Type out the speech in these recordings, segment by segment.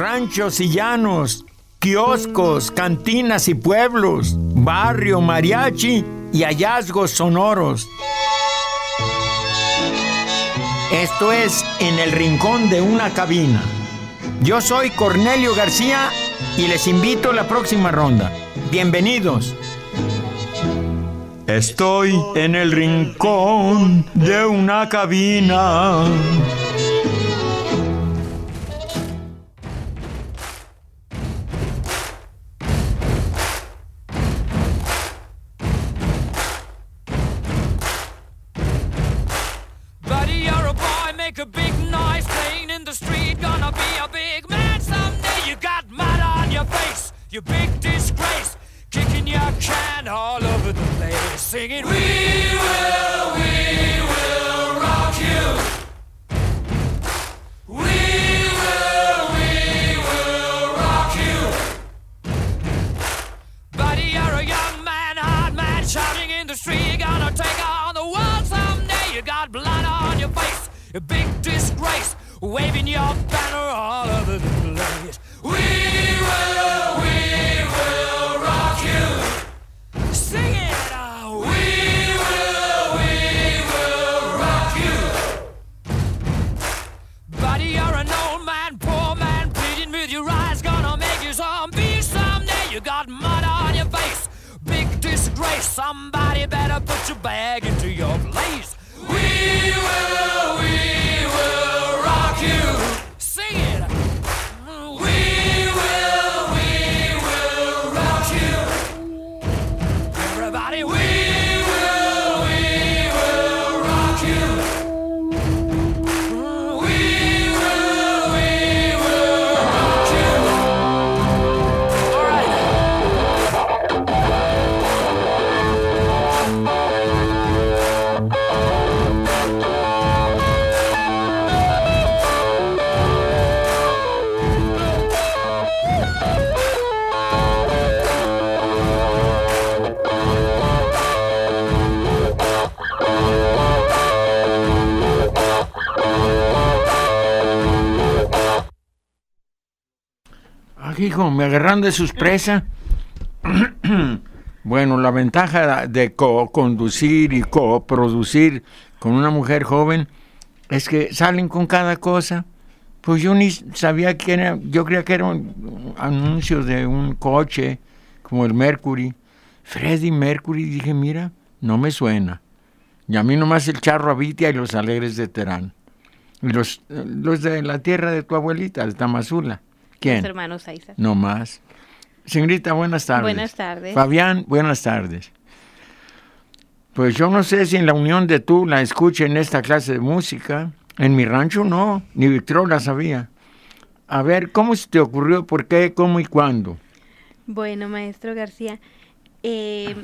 ranchos y llanos, kioscos, cantinas y pueblos, barrio, mariachi y hallazgos sonoros. Esto es En el Rincón de una Cabina. Yo soy Cornelio García y les invito a la próxima ronda. Bienvenidos. Estoy en el rincón de una cabina. Hijo, me agarran de sus presas. bueno, la ventaja de co-conducir y coproducir con una mujer joven es que salen con cada cosa. Pues yo ni sabía que era, yo creía que era un anuncio de un coche como el Mercury. Freddie Mercury, dije, mira, no me suena. Y a mí nomás el charro Abitia y los alegres de Terán. Y los, los de la tierra de tu abuelita, de Tamazula. ¿Quién? hermanos Aiza. No más. Señorita, buenas tardes. Buenas tardes. Fabián, buenas tardes. Pues yo no sé si en la unión de tú la escuchen esta clase de música. En mi rancho no, ni Víctor la sabía. A ver, ¿cómo se te ocurrió? ¿Por qué? ¿Cómo y cuándo? Bueno, maestro García, eh,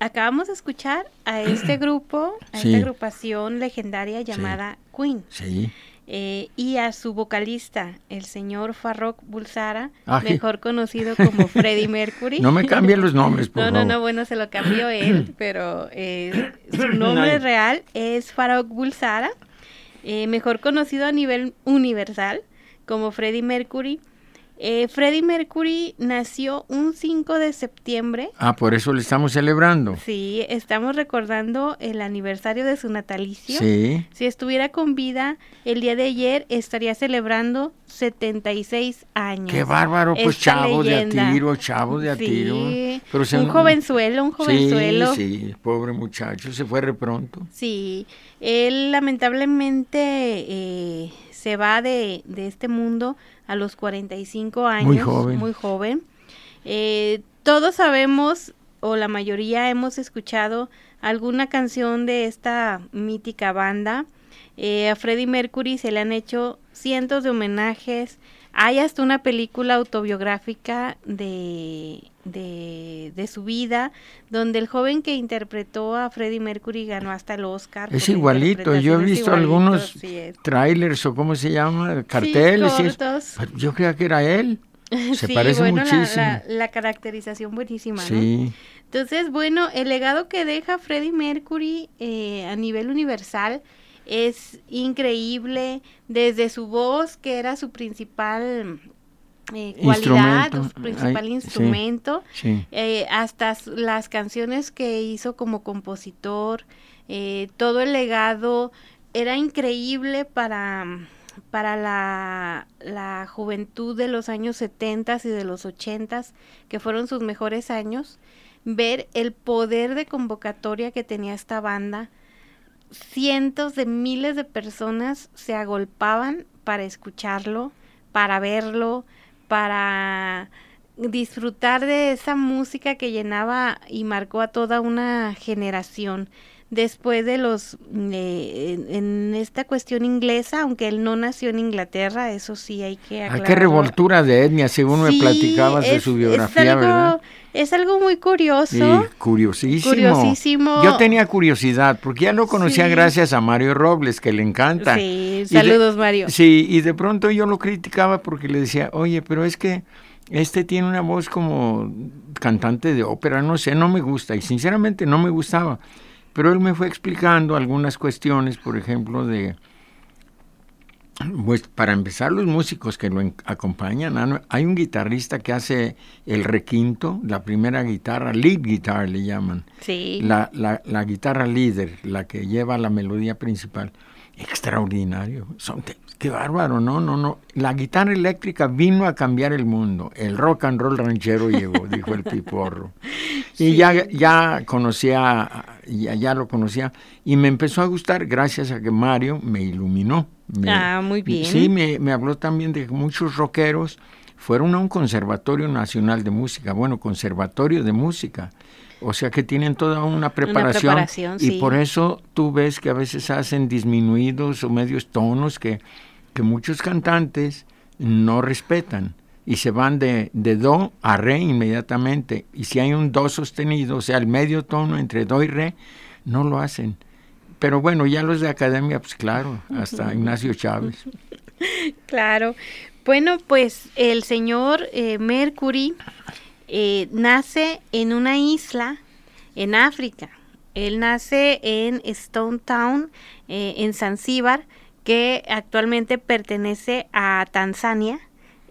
acabamos de escuchar a este grupo, a esta agrupación legendaria llamada Queen. Sí. Eh, y a su vocalista, el señor Farrokh Bulsara, mejor conocido como Freddie Mercury. No me cambien los nombres, por no, favor. No, no, bueno, se lo cambió él, pero eh, su nombre real es Farrokh Bulsara, eh, mejor conocido a nivel universal como Freddie Mercury. Eh, Freddie Mercury nació un 5 de septiembre. Ah, por eso le estamos celebrando. Sí, estamos recordando el aniversario de su natalicio. Sí. Si estuviera con vida el día de ayer, estaría celebrando 76 años. Qué bárbaro, pues chavo de a tiro, chavo de a tiro. Pero un jovenzuelo, un jovenzuelo. Sí, sí, pobre muchacho, se fue de pronto. Sí, él lamentablemente eh, se va de, de este mundo a los 45 años. Muy joven. Muy joven. Eh, todos sabemos, o la mayoría hemos escuchado alguna canción de esta mítica banda. Eh, a Freddie Mercury se le han hecho cientos de homenajes. Hay hasta una película autobiográfica de, de, su vida, donde el joven que interpretó a Freddie Mercury ganó hasta el Oscar. Es igualito, yo he visto algunos trailers o cómo se llama, carteles. yo creía que era él. Se parece muchísimo. La, caracterización buenísima, sí. Entonces, bueno, el legado que deja Freddie Mercury eh, a nivel universal es increíble, desde su voz, que era su principal eh, cualidad, su principal Ay, instrumento, Sí. eh, hasta las canciones que hizo como compositor, eh, todo el legado era increíble para, para la, la juventud de los años 70 y de los 80 que fueron sus mejores años, ver el poder de convocatoria que tenía esta banda. Cientos de miles de personas se agolpaban para escucharlo, para verlo, para disfrutar de esa música que llenaba y marcó a toda una generación. Después de los, eh, en, en esta cuestión inglesa, aunque él no nació en Inglaterra, eso sí hay que Ay, aclararlo. qué revoltura de etnia, según me platicabas de su es biografía, algo- ¿verdad? Es algo muy curioso. Sí, curiosísimo. Curiosísimo. Yo tenía curiosidad, porque ya lo conocía Sí. gracias a Mario Robles, que le encanta. Sí, de- saludos Mario. Sí, y de pronto yo lo criticaba porque le decía, oye, pero es que este tiene una voz como cantante de ópera, no sé, no me gusta, y sinceramente no me gustaba. Pero él me fue explicando algunas cuestiones, por ejemplo, de, pues para empezar, los músicos que lo acompañan, hay un guitarrista que hace el requinto, la primera guitarra, lead guitar le llaman, Sí. la, la, la guitarra líder, la que lleva la melodía principal. Extraordinario. Son qué bárbaro, no, no, no. La guitarra eléctrica vino a cambiar el mundo. El rock and roll ranchero llegó, dijo el piporro. Y ya, ya conocía, ya, ya lo conocía, y me empezó a gustar gracias a que Mario me iluminó. Me- Ah, muy bien. Sí, me, me habló también de que muchos rockeros fueron a un conservatorio nacional de música, bueno, conservatorio de música. O sea que tienen toda una preparación, preparación, y sí. por eso tú ves que a veces hacen disminuidos o medios tonos que, que muchos cantantes no respetan y se van de, de do a re inmediatamente. Y si hay un do sostenido, o sea, el medio tono entre do y re, no lo hacen. Pero bueno, ya los de academia, pues claro, hasta Ignacio Chávez. Claro. Bueno, pues el señor eh, Mercury eh, nace en una isla en África. Él nace en Stone Town, eh, en Zanzíbar, que actualmente pertenece a Tanzania,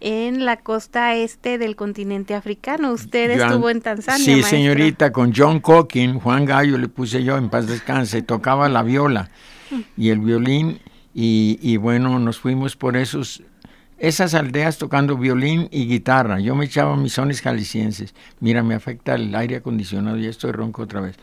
en la costa este del continente africano. Usted estuvo en Tanzania. Sí, señorita, con John Cocking, Juan Gallo le puse yo, en paz descanse, tocaba la viola y el violín y, y bueno, nos fuimos por esos esas aldeas tocando violín y guitarra. Yo me echaba mis sones jaliscienses. Mira, me afecta el aire acondicionado y estoy ronco otra vez.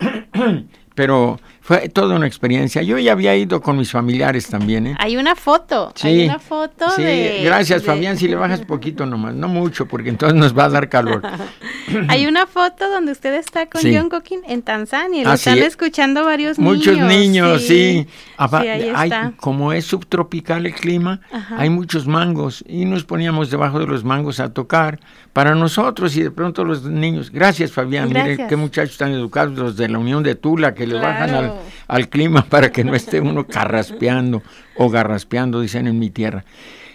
Pero fue toda una experiencia. Yo ya había ido con mis familiares también, ¿eh? Hay una foto, Sí, hay una foto sí, de... gracias de- Fabián, si le bajas poquito nomás, no mucho, porque entonces nos va a dar calor. Hay una foto donde usted está con Sí. John Cooking en Tanzania. Lo Ah, están escuchando varios Muchos niños, sí. Apa- Sí, hay- como es subtropical el clima, Ajá. hay muchos mangos y nos poníamos debajo de los mangos a tocar para nosotros y de pronto los niños. Gracias, Fabián. Mire Gracias. qué muchachos tan educados los de la Unión de Tula que le bajan al, al clima para que no esté uno carraspeando o garraspeando, dicen en mi tierra.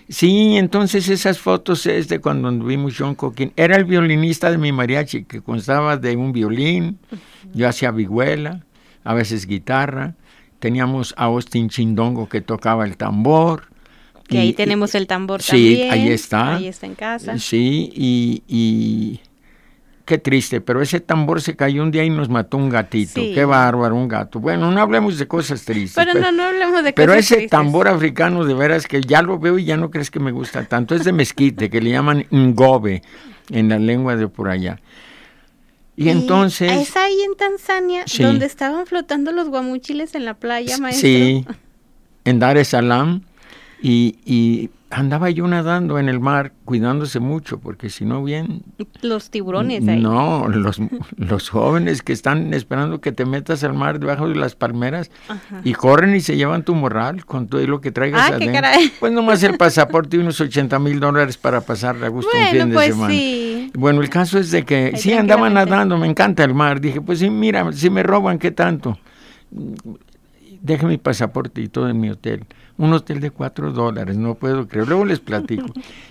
Sí, entonces esas fotos es de cuando vimos John Coquín. Era el violinista de mi mariachi, que constaba de un violín, yo hacía vihuela, a veces guitarra. Teníamos a Austin Chindongo que tocaba el tambor. Que ahí Y- tenemos el tambor sí, también. ahí está. Ahí está en casa. Sí, y, y qué triste, pero ese tambor se cayó un día y nos mató un gatito. Sí. Qué bárbaro, un gato. Bueno, no hablemos de cosas tristes. Pero no, no hablemos de pero cosas ese tristes. tambor africano de veras que ya lo veo y ya no crees que me gusta tanto. Es de mezquite, que le llaman ngobe en la lengua de por allá. Y, entonces... Es ahí en Tanzania Sí. donde estaban flotando los guamuchiles en la playa, maestro. Sí, en Dar es Salaam. Y, y andaba yo nadando en el mar, cuidándose mucho, porque si no bien... Los tiburones ahí. No, los, los jóvenes que están esperando que te metas al mar debajo de las palmeras Ajá. y corren y se llevan tu morral con todo lo que traigas Ah, qué adentro. caray. Pues nomás el pasaporte y unos 80 mil dólares para pasar a gusto un Bueno, fin de pues semana. sí. Bueno, el caso es de que Ahí sí andaba nadando, me encanta el mar. Dije, pues sí, mira, si me roban, ¿qué tanto? Deje mi pasaporte y todo en mi hotel. Un hotel de cuatro dólares, no puedo creer. Luego les platico.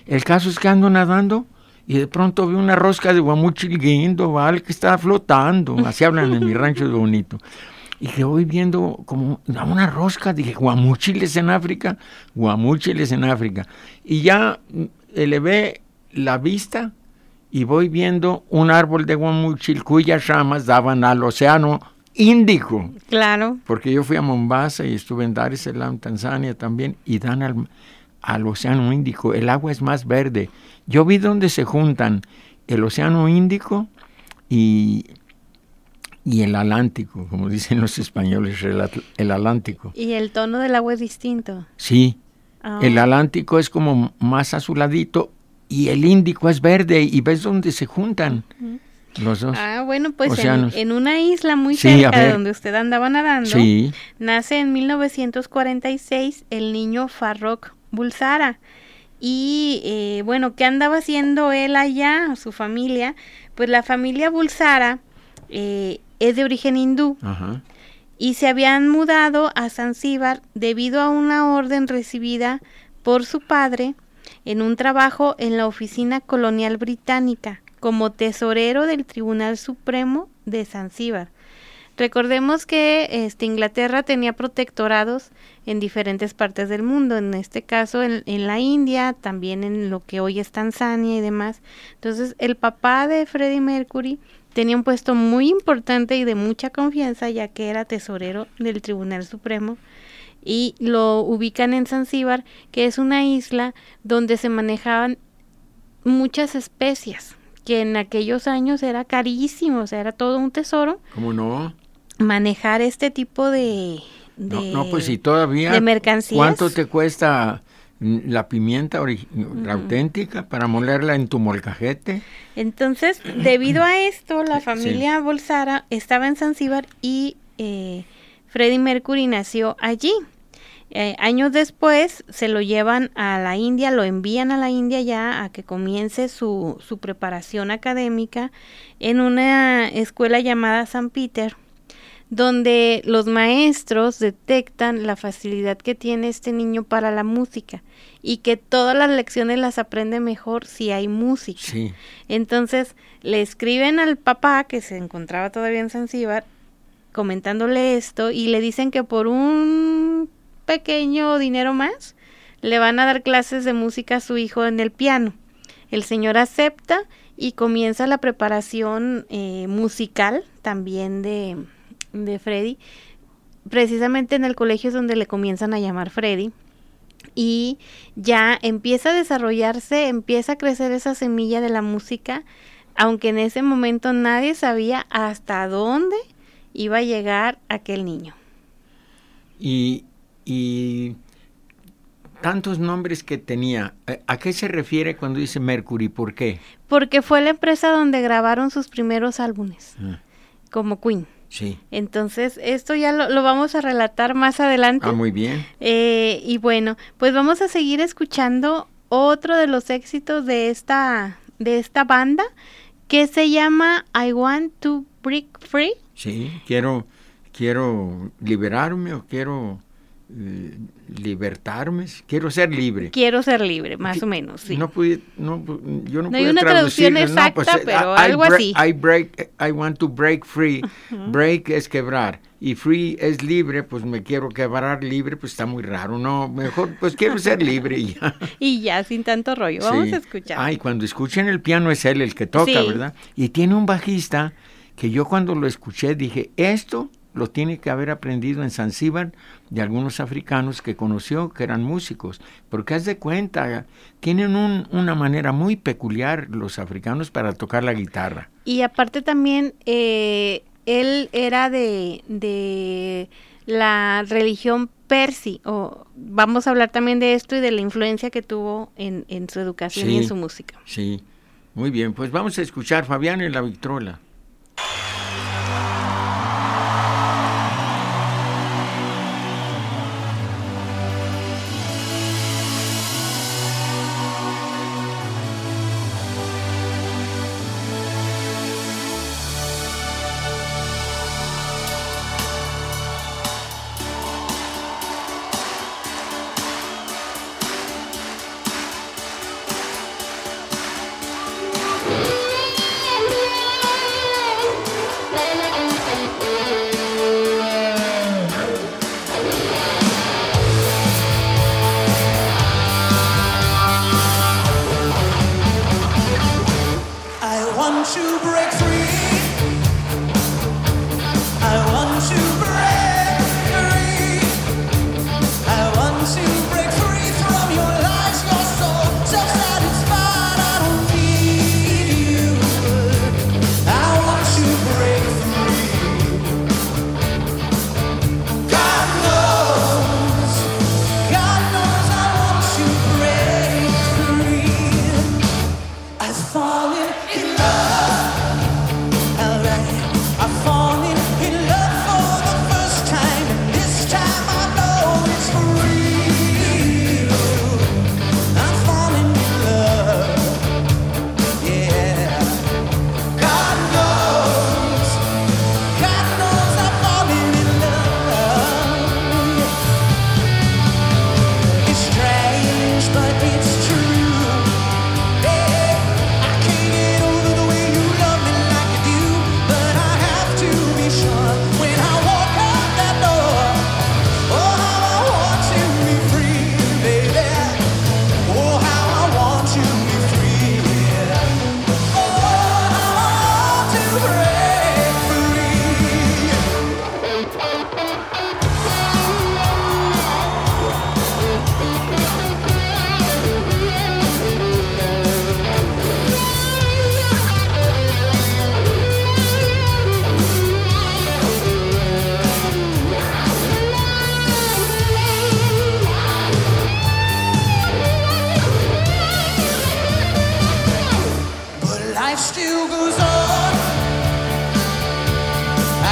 El caso es que ando nadando y de pronto veo una rosca de guamuchil guindo, ¿vale? Que estaba flotando. Así hablan en mi rancho de bonito. Y que voy viendo como una rosca, dije, guamúchiles en África, guamúchiles en África. Y ya elevé la vista y voy viendo un árbol de guamuchil cuyas ramas daban al océano Índico. Claro. Porque yo fui a Mombasa y estuve en Dar es Salaam, Tanzania también, y dan al, al océano Índico. El agua es más verde. Yo vi donde se juntan el océano Índico y, y el Atlántico, como dicen los españoles, el, Atl- el Atlántico. Y el tono del agua es distinto. Sí, Ah. el Atlántico es como más azuladito y el Índico es verde y ves dónde se juntan los dos. Ah, bueno, pues en, una isla muy Sí, cerca donde usted andaba nadando, Sí, nace en 1946 el niño Farrokh Bulsara. Y eh, bueno, ¿qué andaba haciendo él allá, su familia? Pues la familia Bulsara eh, es de origen hindú ajá. y se habían mudado a Zanzíbar debido a una orden recibida por su padre en un trabajo en la oficina colonial británica como tesorero del Tribunal Supremo de Zanzíbar. Recordemos que este, Inglaterra tenía protectorados en diferentes partes del mundo, en este caso en, la India, también en lo que hoy es Tanzania y demás. Entonces, el papá de Freddie Mercury tenía un puesto muy importante y de mucha confianza, ya que era tesorero del Tribunal Supremo y lo ubican en Zanzíbar, que es una isla donde se manejaban muchas especias, que en aquellos años era carísimo, o sea, era todo un tesoro ¿Cómo no? manejar este tipo de, No, de- no, pues si todavía. de mercancías. ¿Cuánto te cuesta mm, la pimienta ori- la auténtica para molerla en tu molcajete? Entonces, debido a esto, la Sí. familia Bolsara estaba en Zanzíbar y eh, Freddie Mercury nació allí. Eh, años después se lo llevan a la India, lo envían a la India ya a que comience su, su preparación académica en una escuela llamada San Peter, donde los maestros detectan la facilidad que tiene este niño para la música y que todas las lecciones las aprende mejor si hay música. Sí. Entonces le escriben al papá que se encontraba todavía en Zanzíbar comentándole esto y le dicen que por un pequeño dinero más le van a dar clases de música a su hijo en el piano. El señor acepta y comienza la preparación eh, musical también de, de Freddy. Precisamente en el colegio es donde le comienzan a llamar Freddy y ya empieza a desarrollarse, empieza a crecer esa semilla de la música, aunque en ese momento nadie sabía hasta dónde iba a llegar aquel niño. Y, y tantos nombres que tenía. ¿A- ¿A qué se refiere cuando dice Mercury? ¿Por qué? Porque fue la empresa donde grabaron sus primeros álbumes, Ah, como Queen. sí. Entonces, esto ya lo, lo vamos a relatar más adelante. Ah, muy bien. Eh, y bueno, pues vamos a seguir escuchando otro de los éxitos de esta, de esta banda que se llama I Want to Break Free. Sí, quiero, quiero liberarme o quiero libertarme, quiero ser libre. Quiero ser libre, más o menos, sí. No pude, no, yo no, No hay una traducción no, pues, exacta, eh, pero I- algo break- así. I break, I want to break free. Break es quebrar y free es libre, pues me quiero quebrar libre, pues está muy raro, no, mejor pues quiero ser libre y ya. Y ya, sin tanto rollo, vamos Sí. a escuchar. Ay, cuando escuchen el piano es él el que toca, Sí. ¿verdad? Y tiene un bajista que yo cuando lo escuché dije, esto lo tiene que haber aprendido en Zanzíbar de algunos africanos que conoció que eran músicos, porque haz de cuenta, tienen un- una manera muy peculiar los africanos para tocar la guitarra. Y aparte también, eh, él era de, de la religión persi, o vamos a hablar también de esto y de la influencia que tuvo en, en su educación y en su música. Sí, muy bien, pues vamos a escuchar Fabián en la Victrola. life still goes on.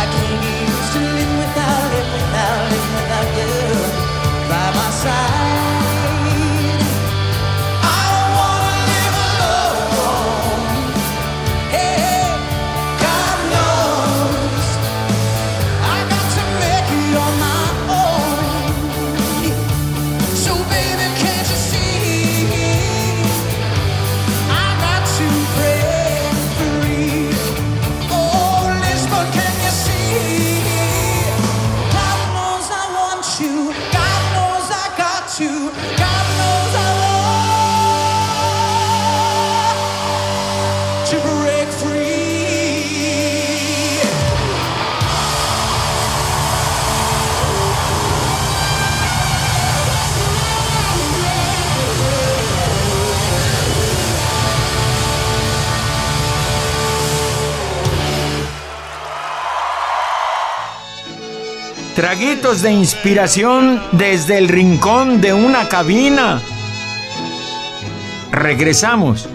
I can't even live without it, without it, without you by my side. Traguitos de inspiración desde el rincón de una cabina. Regresamos.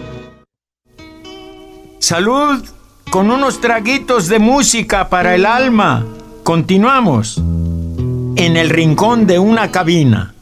Salud con unos traguitos de música para el alma. Continuamos en el rincón de una cabina.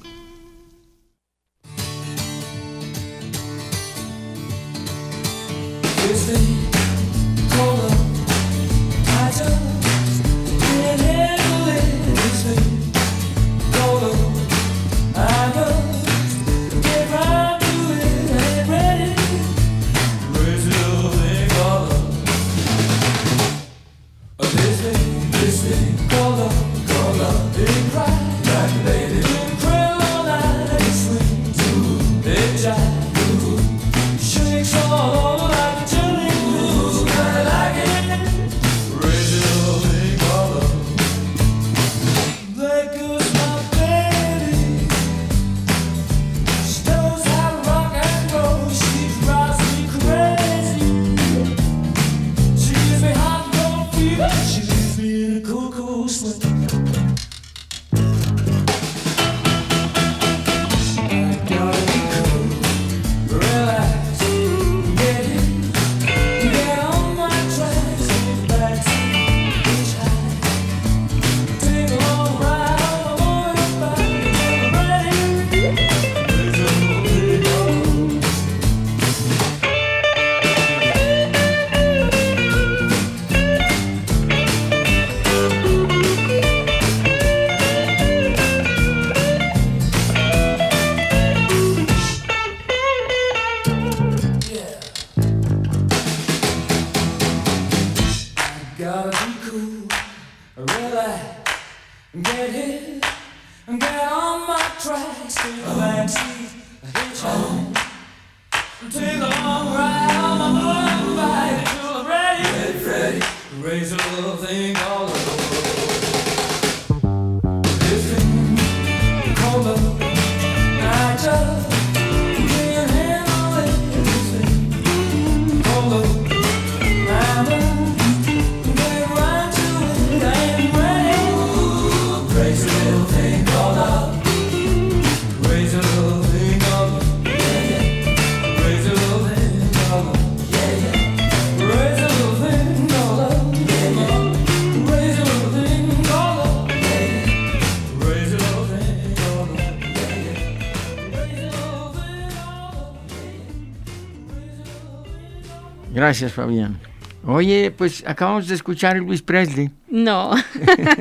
Gracias, Fabián. Oye, pues acabamos de escuchar a Luis Presley. No.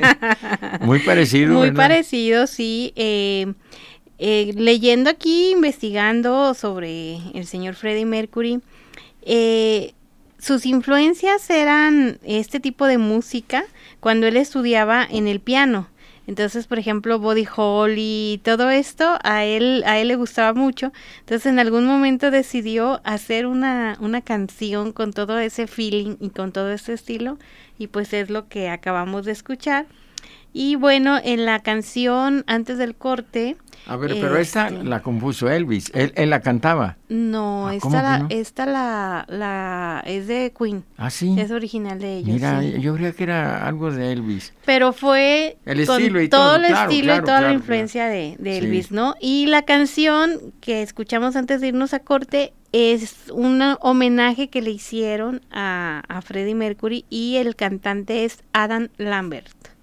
Muy parecido. Muy parecido, sí. Eh, eh, leyendo aquí, investigando sobre el señor Freddie Mercury, eh, sus influencias eran este tipo de música cuando él estudiaba en el piano. Entonces, por ejemplo, Body Holly y todo esto a él a él le gustaba mucho. Entonces, en algún momento decidió hacer una una canción con todo ese feeling y con todo ese estilo y pues es lo que acabamos de escuchar. Y bueno, en la canción antes del corte a ver, pero esta la compuso Elvis, él, él la cantaba. No, ah, esta, la, esta la, la, es de Queen. Ah, sí. Es original de ellos. Mira, yo creía que era algo de Elvis. Pero fue el estilo y todo, el estilo y toda la influencia de, de Elvis, ¿no? Y la canción que escuchamos antes de irnos a corte es un homenaje que le hicieron a, a Freddie Mercury y el cantante es Adam Lambert.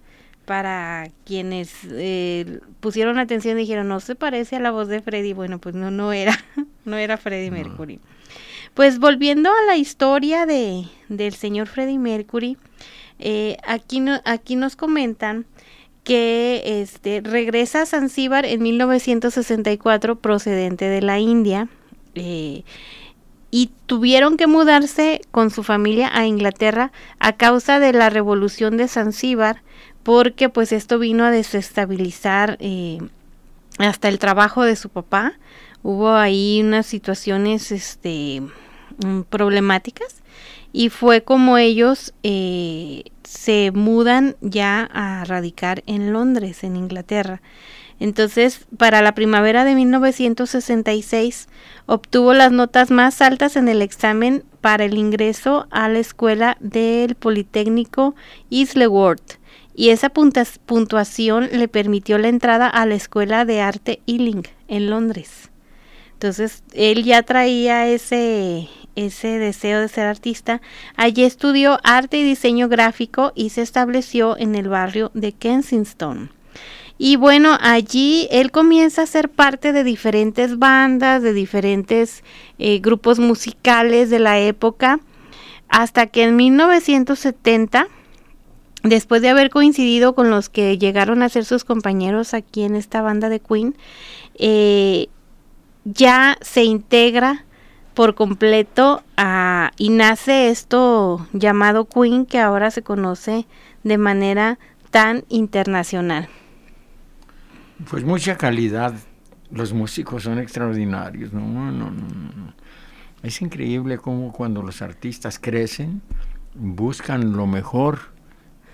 Para quienes eh, pusieron atención dijeron, no se parece a la voz de Freddie, bueno, pues no, no era, no era Freddie Mercury. Pues volviendo a la historia de, del señor Freddie Mercury, eh, aquí, no, aquí nos comentan que este, regresa a Zanzíbar en 1964 procedente de la India eh, y tuvieron que mudarse con su familia a Inglaterra a causa de la revolución de Zanzíbar porque pues esto vino a desestabilizar eh, hasta el trabajo de su papá hubo ahí unas situaciones este mm, problemáticas y fue como ellos eh, se mudan ya a radicar en Londres, en Inglaterra. Entonces, para la primavera de 1966, obtuvo las notas más altas en el examen para el ingreso a la escuela del Politécnico Isleworth y esa puntuación le permitió la entrada a la Escuela de Arte Ealing en Londres. Entonces, él ya traía ese, ese deseo de ser artista. Allí estudió arte y diseño gráfico y se estableció en el barrio de Kensington. Y bueno, allí él comienza a ser parte de diferentes bandas, de diferentes eh, grupos musicales de la época, hasta que en 1970, después de haber coincidido con los que llegaron a ser sus compañeros aquí en esta banda de Queen, eh, ya se integra por completo y nace esto llamado Queen que ahora se conoce de manera tan internacional. Pues mucha calidad. Los músicos son extraordinarios. No, no, no, Es increíble cómo cuando los artistas crecen buscan lo mejor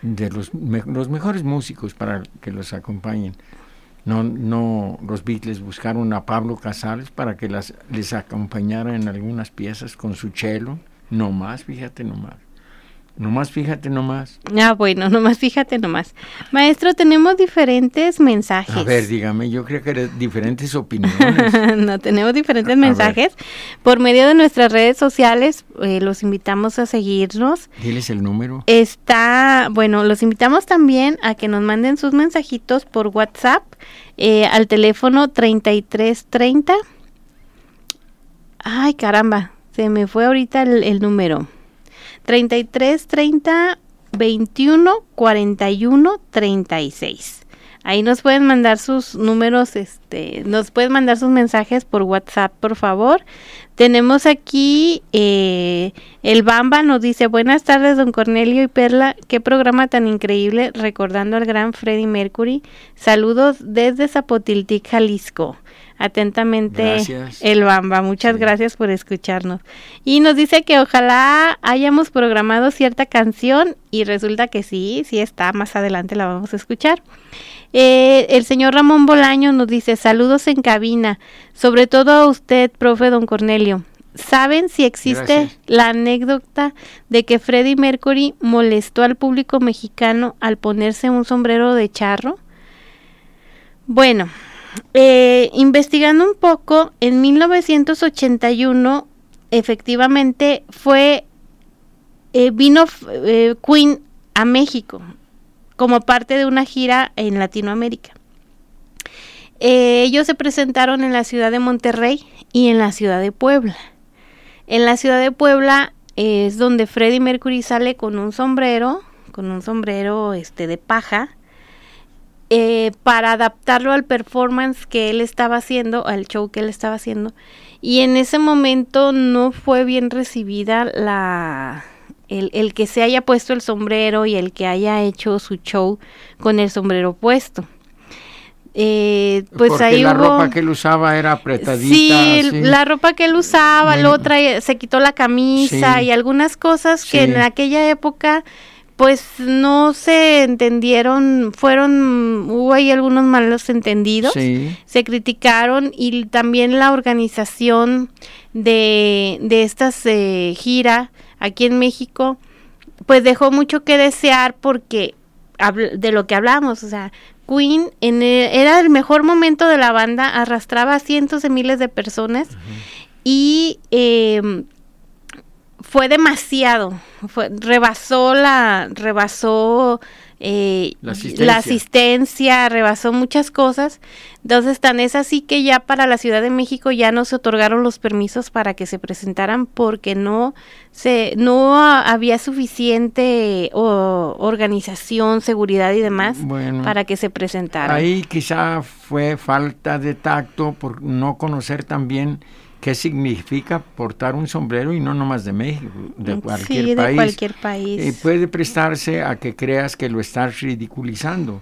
de los, los mejores músicos para que los acompañen. No, no, los Beatles buscaron a Pablo Casals para que las, les acompañara en algunas piezas con su cello, no más, fíjate nomás. Nomás fíjate nomás. Ah, bueno, nomás fíjate nomás. Maestro, tenemos diferentes mensajes. A ver, dígame, yo creo que eran diferentes opiniones. no, tenemos diferentes mensajes. Por medio de nuestras redes sociales, eh, los invitamos a seguirnos. Diles el número. Está, bueno, los invitamos también a que nos manden sus mensajitos por WhatsApp eh, al teléfono 3330. Ay, caramba, se me fue ahorita el, el número. 33 30 21 41 36. Ahí nos pueden mandar sus números, este, nos pueden mandar sus mensajes por WhatsApp, por favor. Tenemos aquí eh, el Bamba nos dice buenas tardes, don Cornelio y Perla, qué programa tan increíble, recordando al gran Freddie Mercury. Saludos desde Zapotiltic, Jalisco. Atentamente el Bamba. Muchas gracias por escucharnos. Y nos dice que ojalá hayamos programado cierta canción y resulta que sí, sí está, más adelante la vamos a escuchar. Eh, el señor Ramón Bolaño nos dice saludos en cabina, sobre todo a usted, profe don Cornelio. ¿Saben si existe la anécdota de que Freddie Mercury molestó al público mexicano al ponerse un sombrero de charro? Bueno, eh, investigando un poco, en 1981 efectivamente fue eh, vino eh, Queen a México como parte de una gira en Latinoamérica. ellos se presentaron en la ciudad de Monterrey y en la ciudad de Puebla. En la ciudad de Puebla es donde Freddie Mercury sale con un sombrero, con un sombrero este de paja eh, para adaptarlo al performance que él estaba haciendo, al show que él estaba haciendo. Y en ese momento no fue bien recibida la, el, que se haya puesto el sombrero y el que haya hecho su show con el sombrero puesto. Eh, pues Porque ahí la ropa que él usaba era apretadita. Sí, la ropa que él usaba, la otra se quitó la camisa y algunas cosas que en aquella época pues no se entendieron, fueron, hubo ahí algunos malos entendidos, se criticaron y también la organización de, de estas eh, gira aquí en México, pues dejó mucho que desear porque de lo que hablamos, o sea, Queen en era el mejor momento de la banda, arrastraba a cientos de miles de personas y em, fue demasiado, fue, rebasó la, rebasó eh, la, asistencia. rebasó muchas cosas. Entonces, tan es así que ya para la Ciudad de México ya no se otorgaron los permisos para que se presentaran porque no se no había suficiente organización, seguridad y demás para que se presentaran. Ahí quizá fue falta de tacto por no conocer también qué significa portar un sombrero y no nomás de México, de cualquier sí, de cualquier país. Eh, puede prestarse a que creas que lo estás ridiculizando.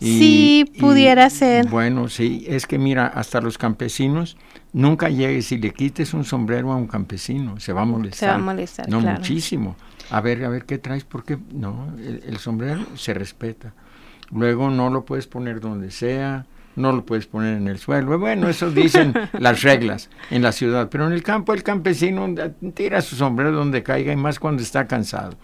sí, pudiera ser. Bueno, sí, es que mira, hasta los campesinos, nunca llegues y le quites un sombrero a un campesino, se va a molestar. Se va a molestar, No, muchísimo. A ver, a ver, ¿qué traes? Porque no, el sombrero se respeta. Luego no lo puedes poner donde sea no lo puedes poner en el suelo. Bueno, eso dicen las reglas en la ciudad, pero en el campo el campesino tira su sombrero donde caiga y más cuando está cansado.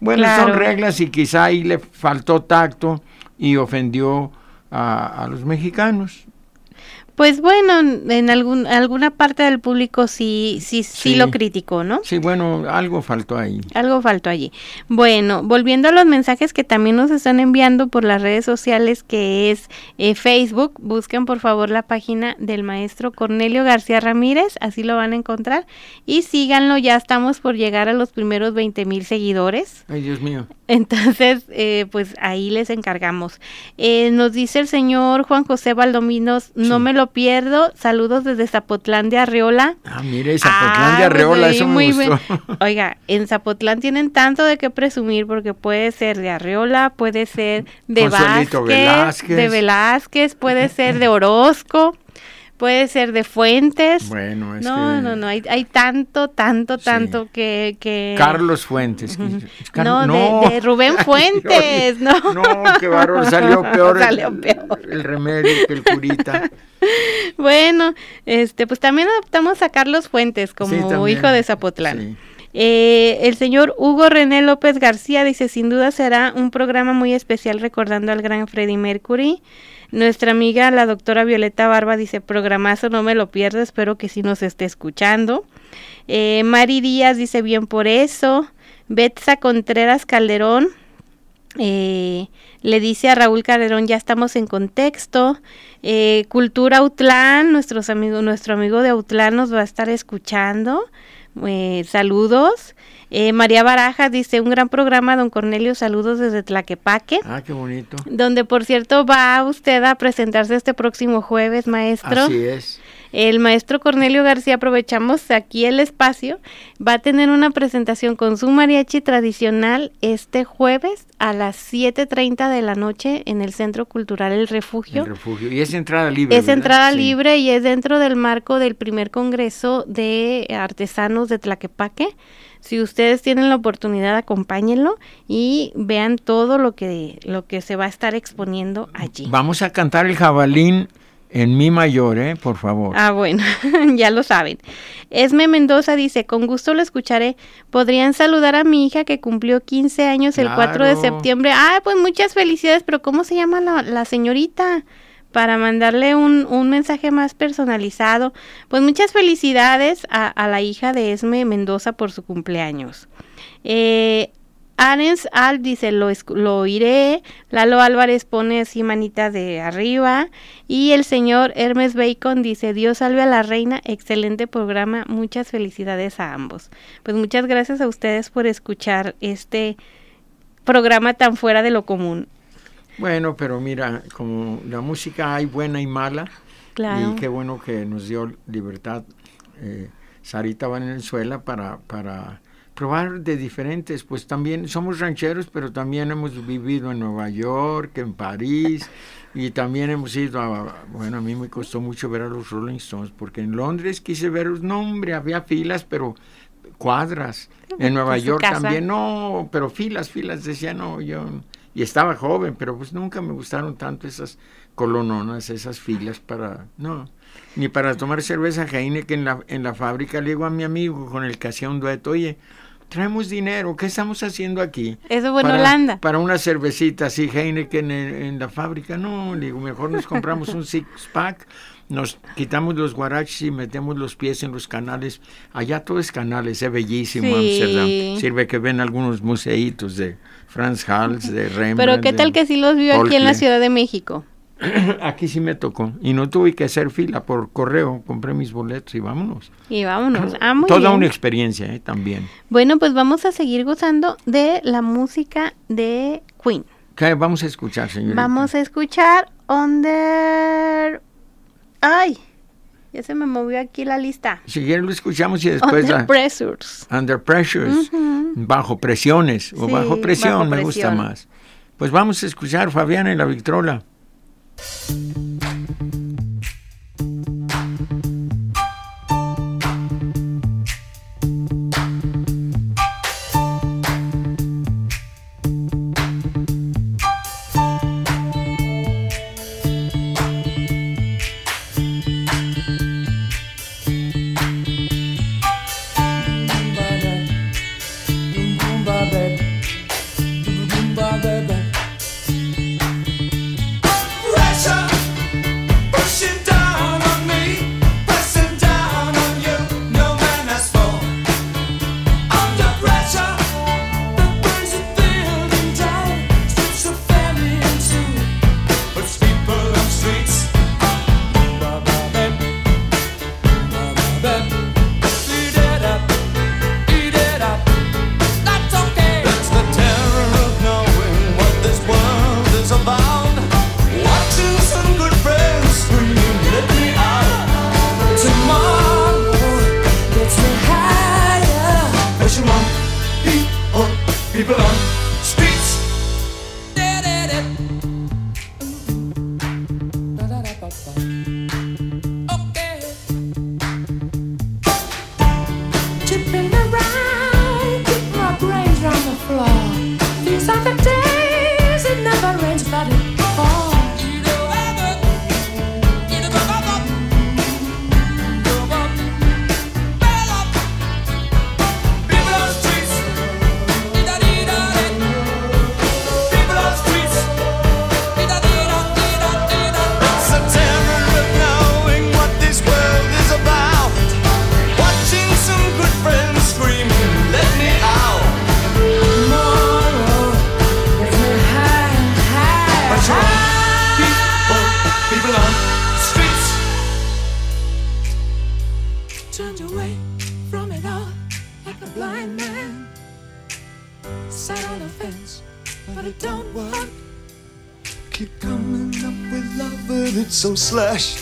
Bueno, son reglas y quizá ahí le faltó tacto y ofendió a, a los mexicanos. Pues bueno, en algún, alguna parte del público sí, sí, sí, lo criticó, ¿no? Sí, bueno, algo faltó ahí. Algo faltó allí. Bueno, volviendo a los mensajes que también nos están enviando por las redes sociales, que es eh, Facebook, busquen por favor la página del maestro Cornelio García Ramírez, así lo van a encontrar, y síganlo, ya estamos por llegar a los primeros 20 mil seguidores. Ay, Dios mío. Entonces, eh, pues ahí les encargamos. Eh, nos dice el señor Juan José Valdominos, no me lo pierdo. Saludos desde Zapotlán de Arreola. Ah, mire, Zapotlán de ah, pues Arreola, eso me gustó. Oiga, en Zapotlán tienen tanto de qué presumir porque puede ser de Arreola, puede ser de Vázquez, de Velázquez, puede ser de Orozco puede ser de Fuentes. Bueno, es no, no, no, hay, hay tanto, tanto, tanto que, que, Carlos Fuentes. no, no. De, Rubén Fuentes, no. No, qué salió peor, salió peor. El, remedio que el curita. bueno, este, pues también adoptamos a Carlos Fuentes como hijo de Zapotlán. Eh, el señor Hugo René López García dice, sin duda será un programa muy especial recordando al gran Freddie Mercury. Nuestra amiga, la doctora Violeta Barba, dice, programazo, no me lo pierdo, espero que sí nos esté escuchando. Eh, Mari Díaz dice, bien por eso. Betsa Contreras Calderón eh, le dice a Raúl Calderón, ya estamos en contexto. Eh, Cultura Autlán, nuestros amigos, nuestro amigo de Autlán nos va a estar escuchando. Saludos. Eh, María Barajas dice, un gran programa, don Cornelio, saludos desde Tlaquepaque. Ah, qué bonito. Donde, por cierto, va usted a presentarse este próximo jueves, maestro. Así es. El maestro Cornelio García, aprovechamos aquí el espacio, va a tener una presentación con su mariachi tradicional este jueves a las 7.30 de la noche en el Centro Cultural El Refugio. El Refugio. Y es entrada libre. Es entrada libre y es dentro del marco del primer Congreso de Artesanos de Tlaquepaque. Si ustedes tienen la oportunidad, acompáñenlo y vean todo lo que, lo que se va a estar exponiendo allí. Vamos a cantar el jabalín en mi mayor, ¿eh? Por favor. Ah, bueno, ya lo saben. Esme Mendoza dice, con gusto lo escucharé. ¿Podrían saludar a mi hija que cumplió 15 años el 4 de septiembre? Ah, pues muchas felicidades, pero ¿cómo se llama la, la señorita? para mandarle un, un, mensaje más personalizado. Pues muchas felicidades a, a, la hija de Esme Mendoza por su cumpleaños. Eh, Arens Al dice, lo, lo oiré. Lalo Álvarez pone así manita de arriba. Y el señor Hermes Bacon dice, Dios salve a la reina. Excelente programa. Muchas felicidades a ambos. Pues muchas gracias a ustedes por escuchar este programa tan fuera de lo común. Bueno, pero mira, como la música hay buena y mala, y qué bueno que nos dio libertad eh, Sarita Valenzuela para, para probar de diferentes, pues también somos rancheros, pero también hemos vivido en Nueva York, en París, y también hemos ido a, bueno, a mí me costó mucho ver a los Rolling Stones, porque en Londres quise verlos, no hombre, había filas, pero cuadras. En Nueva York también, no, pero filas, filas, decía, no, yo y estaba joven, pero pues nunca me gustaron tanto esas colononas, esas filas para, no, ni para tomar cerveza que en la, en la fábrica le digo a mi amigo con el que hacía un dueto, oye, traemos dinero, ¿qué estamos haciendo aquí? Eso fue en para, Holanda. Para una cervecita así, Heineken en, en la fábrica, no, digo, mejor nos compramos un six-pack, nos quitamos los guaraches y metemos los pies en los canales. Allá todo es canales, es bellísimo Sí. Amsterdam. Sirve que ven algunos museitos de Franz Hals, de Rembrandt. Pero ¿qué tal que sí los vio aquí en la. Ciudad de México? Aquí sí me tocó. Y no tuve que hacer fila por correo. Compré mis boletos y vámonos. Y vámonos. Ah, muy Toda bien. una experiencia, ¿eh? También. Bueno, pues vamos a seguir gozando de la música de Queen. ¿Qué vamos a escuchar, señorita? Vamos a escuchar Under... ¡Ay! Ya se me movió aquí la lista. Si quieren lo escuchamos y después... Under ah, Pressures. under pressures. Bajo presiones. O Sí, bajo presión, bajo me gusta presión. más. Pues vamos a escuchar Fabiana y la Victrola. you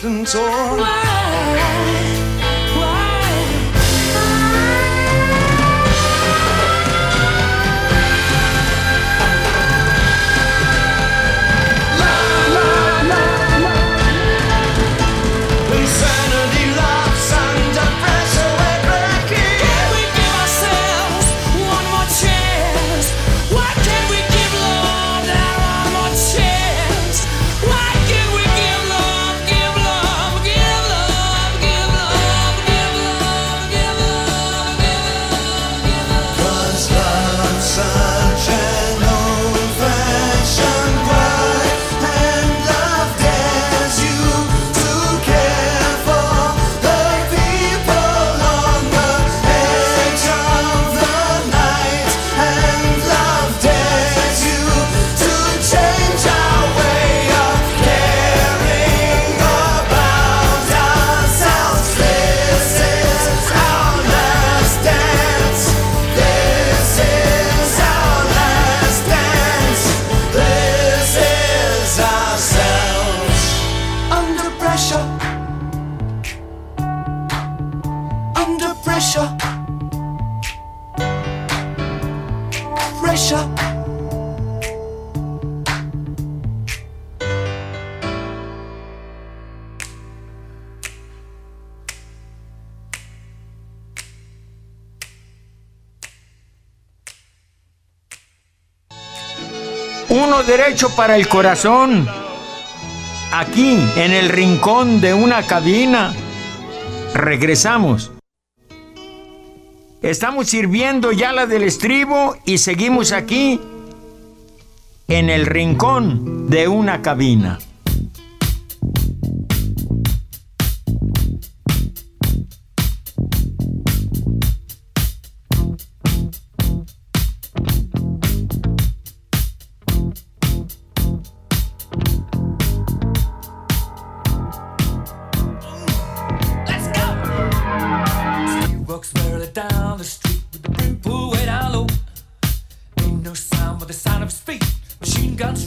slashed and derecho para el corazón. Aquí, en el rincón de una cabina. Regresamos. Estamos sirviendo ya la del estribo y seguimos aquí en el rincón de una cabina. Down the street with the brim pulled way down low. Ain't no sound but the sound of his feet. Machine guns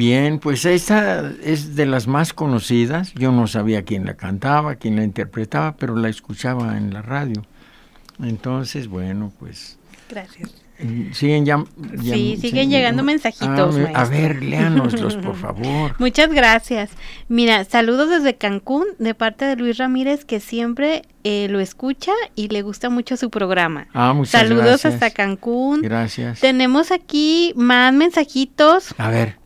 bien, pues esta es de las más conocidas. Yo no sabía quién la cantaba, quién la interpretaba, pero la escuchaba en la radio. Entonces, bueno, pues Gracias. eh, siguen ya, ya- Sí, siguen llegando mensajitos, Ah, a ver, léanoslos, por favor. Muchas gracias. Mira, saludos desde Cancún de parte de Luis Ramírez que siempre eh, lo escucha y le gusta mucho su programa. Ah, muchas saludos gracias. hasta Cancún. Gracias. Tenemos aquí más mensajitos. A ver,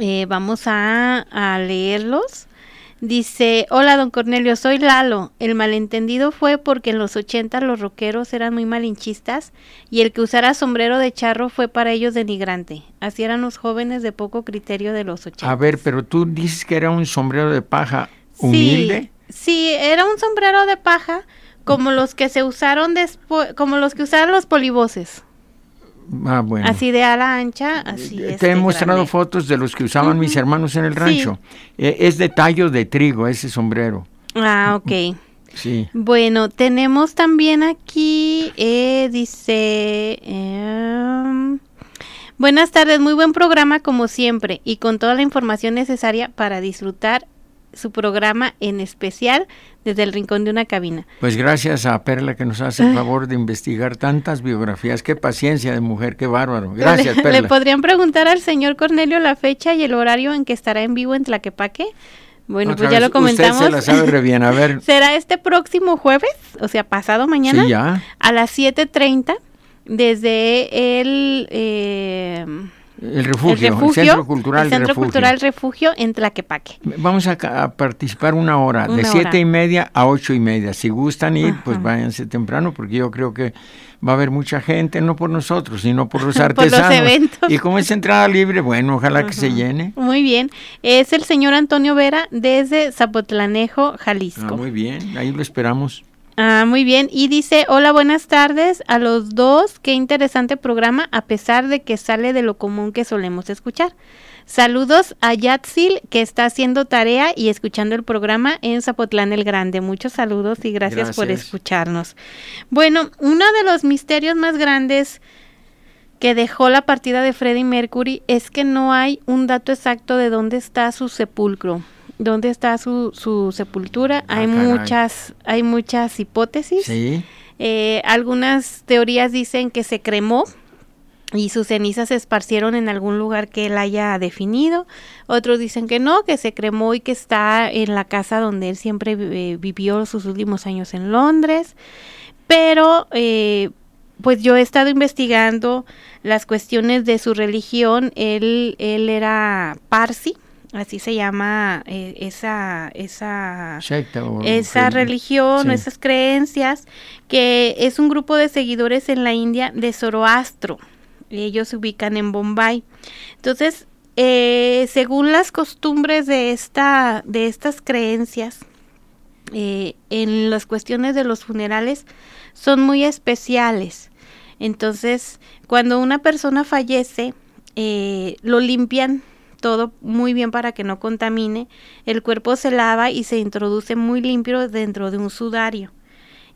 Eh, vamos a, a leerlos. Dice, hola don Cornelio, soy Lalo. El malentendido fue porque en los 80 los rockeros eran muy malinchistas y el que usara sombrero de charro fue para ellos denigrante. Así eran los jóvenes de poco criterio de los 80. a ver, pero tú dices que era un sombrero de paja humilde. Sí, sí, era un sombrero de paja como los que se usaron después, como los que usaron los polivoces. Ah, bueno. Así de ala ancha, así Te este, he mostrado grande. fotos de los que usaban mis hermanos en el Sí. rancho. Eh, es de tallo de trigo ese sombrero. Ah, ok. Sí. Bueno, tenemos también aquí, eh, dice, em, buenas tardes, muy buen programa como siempre y con toda la información necesaria para disfrutar su programa en especial desde el rincón de una cabina. Pues gracias a Perla que nos hace el favor de investigar tantas biografías. Qué paciencia de mujer, qué bárbaro. Gracias, ¿Le, Perla. ¿Le podrían preguntar al señor Cornelio la fecha y el horario en que estará en vivo en Tlaquepaque? Bueno, Otra pues ya lo comentamos. Usted se la sabe re bien. A ver, Será este próximo jueves, o sea, pasado mañana, sí, ya. a las 7.30, desde el, eh, El refugio, el refugio, Centro Cultural el Centro Refugio. Cultural Refugio en Tlaquepaque. Vamos a, participar una hora, de siete y media a ocho y media. Si gustan ir, pues Ajá. váyanse temprano, porque yo creo que va a haber mucha gente, no por nosotros, sino por los Por los artesanos. eventos. Y como es entrada libre, bueno, ojalá que se llene. Muy bien. Es el señor Antonio Vera desde Zapotlanejo, Jalisco. Ah, muy bien, ahí lo esperamos. Ah, muy bien. Y dice, hola, buenas tardes a los dos. Qué interesante programa, a pesar de que sale de lo común que solemos escuchar. Saludos a Yatzil, que está haciendo tarea y escuchando el programa en Zapotlán el Grande. Muchos saludos y gracias, por Gracias. escucharnos. Bueno, uno de los misterios más grandes que dejó la partida de Freddie Mercury es que no hay un dato exacto de dónde está su sepulcro, dónde está su, su sepultura. Ah, hay caray. muchas, hay muchas hipótesis. Sí, Eh, algunas teorías dicen que se cremó y sus cenizas se esparcieron en algún lugar que él haya definido. Otros dicen que no, que se cremó y que está en la casa donde él siempre eh, vivió sus últimos años en Londres. Pero, eh, pues yo he estado investigando las cuestiones de su religión. Él, él era Parsi, así se llama eh, esa, esa secta o esa relig- religión o esas creencias, que es un grupo de seguidores en la India de Zoroastro. Ellos se ubican en Bombay. Entonces, eh, según las costumbres de, esta, de estas creencias, eh, en las cuestiones de los funerales son muy especiales. Entonces, cuando una persona fallece, eh, lo limpian todo muy bien para que no contamine. El cuerpo se lava y se introduce muy limpio dentro de un sudario.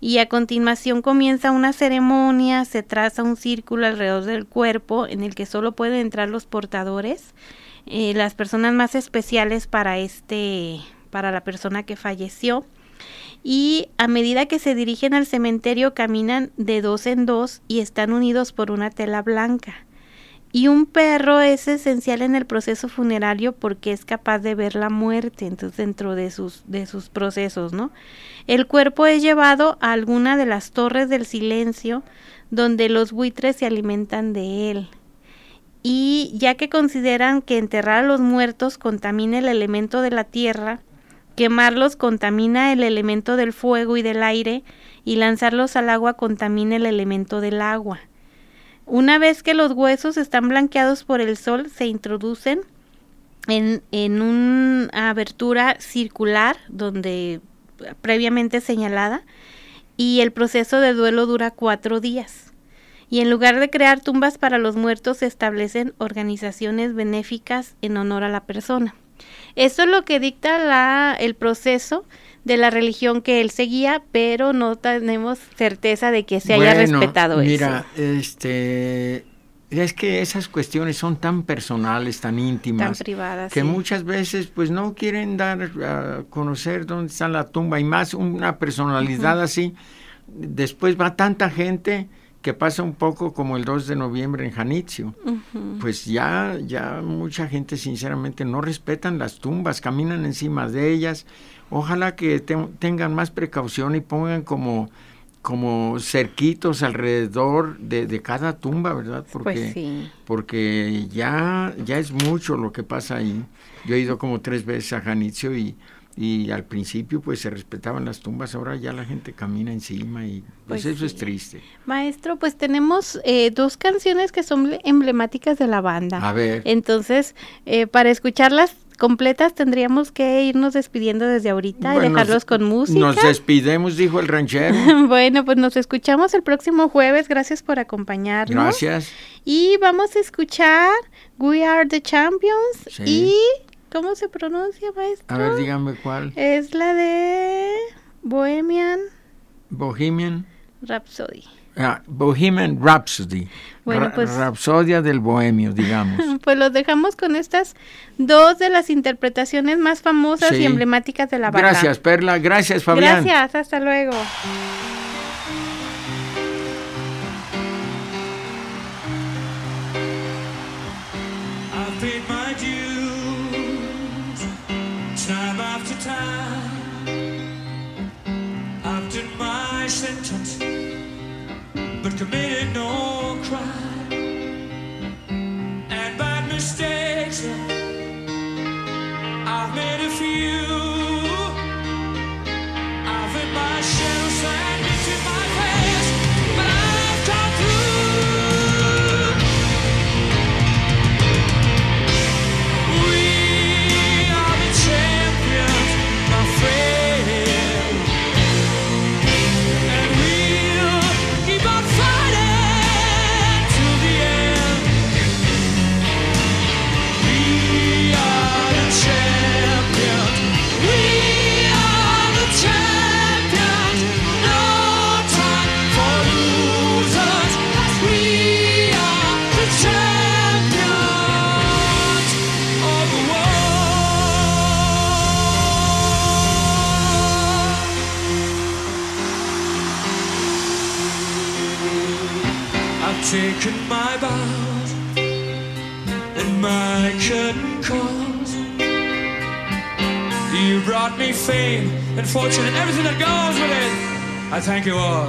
Y a continuación comienza una ceremonia, se traza un círculo alrededor del cuerpo en el que solo pueden entrar los portadores, eh, las personas más especiales para este, para la persona que falleció. Y a medida que se dirigen al cementerio caminan de dos en dos y están unidos por una tela blanca. Y un perro es esencial en el proceso funerario porque es capaz de ver la muerte, entonces dentro de sus, de sus procesos, ¿no? El cuerpo es llevado a alguna de las torres del silencio donde los buitres se alimentan de él. Y ya que consideran que enterrar a los muertos contamina el elemento de la tierra, quemarlos contamina el elemento del fuego y del aire, y lanzarlos al agua contamina el elemento del agua. Una vez que los huesos están blanqueados por el sol, se introducen en, en una abertura circular donde previamente señalada y el proceso de duelo dura cuatro días. Y en lugar de crear tumbas para los muertos, se establecen organizaciones benéficas en honor a la persona. Esto es lo que dicta la, el proceso de la religión que él seguía, pero no tenemos certeza de que se haya respetado mira, eso. este, es que esas cuestiones son tan personales, tan íntimas, Tan privadas. que sí. muchas veces pues no quieren dar a conocer dónde está la tumba y más una personalidad así. Después va tanta gente que pasa un poco como el 2 de noviembre en Janitzio. Pues ya, ya mucha gente sinceramente no respetan las tumbas, caminan encima de ellas. Ojalá que te- tengan más precaución y pongan como, como cerquitos alrededor de, de cada tumba, ¿verdad? Porque, Pues sí. porque ya, ya es mucho lo que pasa ahí. Yo he ido como tres veces a Janitzio y, y al principio pues se respetaban las tumbas, ahora ya la gente camina encima y pues, Pues eso es triste. Maestro, pues tenemos eh, dos canciones que son emblemáticas de la banda. A ver, Entonces, eh, para escucharlas completas tendríamos que irnos despidiendo desde ahorita y dejarlos con música. Nos despidemos, dijo el ranchero. bueno, pues nos escuchamos el próximo jueves. Gracias por acompañarnos. Gracias. Y vamos a escuchar We Are the Champions. Sí. Y, ¿Cómo se pronuncia, maestro? A ver, dígame cuál. Es la de Bohemian. Bohemian. Rhapsody. Ah, Bohemian Rhapsody. Bueno, pues, Rhapsodia del Bohemio, digamos. Pues los dejamos con estas dos de las interpretaciones más famosas y emblemáticas de la banda. Gracias, Perla. Gracias, Fabián. Gracias, hasta luego. I've done my sentence, but committed no crime. And bad mistakes, I've made a few. thank you all.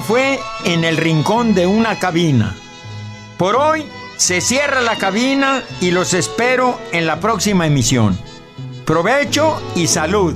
Fue En el Rincón de una Cabina. Por hoy se cierra la cabina y los espero en la próxima emisión. Provecho y salud.